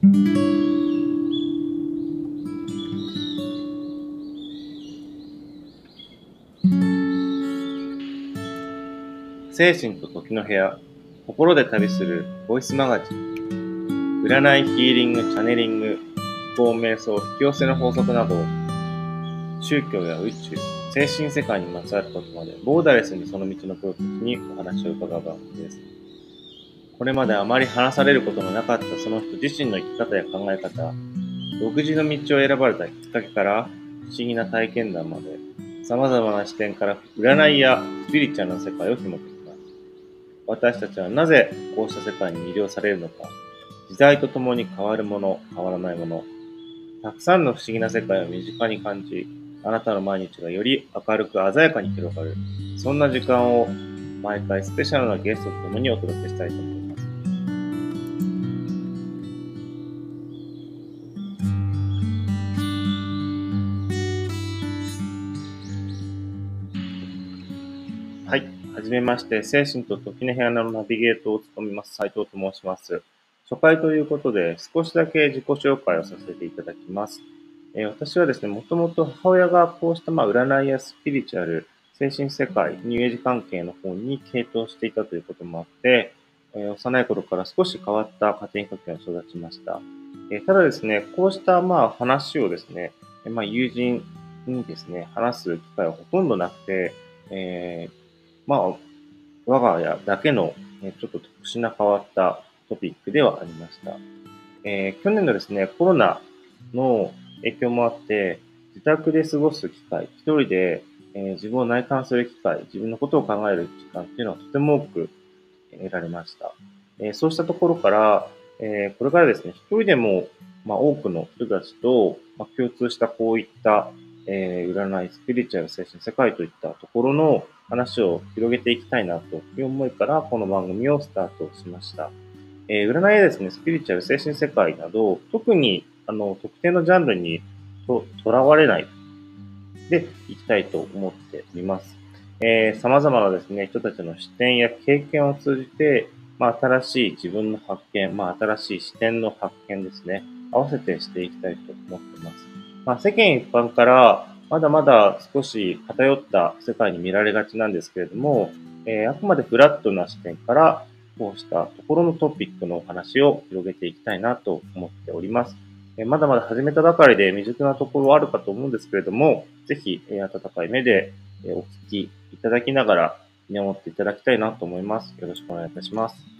精神と時の部屋、心で旅するボイスマガジン、占い、ヒーリング、チャネリング、思考、瞑想、引き寄せの法則など、宗教や宇宙、精神世界にまつわることまで、ボーダレスにその道のプロたちにお話を伺う番組です。これまであまり話されることのなかったその人自身の生き方や考え方、独自の道を選ばれたきっかけから不思議な体験談まで、様々な視点から占いやスピリチュアルな世界を紐解きます私たちはなぜこうした世界に魅了されるのか、時代とともに変わるもの、変わらないもの、たくさんの不思議な世界を身近に感じ、あなたの毎日がより明るく鮮やかに広がる、そんな時間を毎回スペシャルなゲストと共にお届けしたいと思います。はい。はじめまして、精神と時の部屋のナビゲートを務めます、斉藤と申します。初回ということで、少しだけ自己紹介をさせていただきます。えー、私はですね、もともと母親がこうした、まあ、占いやスピリチュアル、精神世界、ニューエイジ関係の方に傾倒していたということもあって、えー、幼い頃から少し変わった家庭環境に育ちました。えー、ただですね、こうしたまあ話をですね、まあ、友人にですね、話す機会はほとんどなくて、えー、まあ、我が家だけの、ちょっと特殊な変わったトピックではありました。えー、去年のですね、コロナの影響もあって、自宅で過ごす機会、一人で、えー、自分を内観する機会、自分のことを考える時間っていうのはとても多く得られました。えー、そうしたところから、えこれからですね、一人でも、まあ、多くの人たちと、まあ、共通したこういった、え占い、スピリチュアル、精神世界といったところの話を広げていきたいなという思いから、この番組をスタートしました。えー、占いはですね、スピリチュアル、精神世界など、特に、あの、特定のジャンルにと、とらわれないでいきたいと思っております。えー、様々なですね、人たちの視点や経験を通じて、まあ、新しい自分の発見、まあ、新しい視点の発見ですね、合わせてしていきたいと思っています。まあ、世間一般から、まだまだ少し偏った世界に見られがちなんですけれども、えー、あくまでフラットな視点から、こうしたところのトピックのお話を広げていきたいなと思っております。えー、まだまだ始めたばかりで未熟なところはあるかと思うんですけれども、ぜひ、えー、温かい目で、えお聞きいただきながら見守っていただきたいなと思います。よろしくお願いいたします。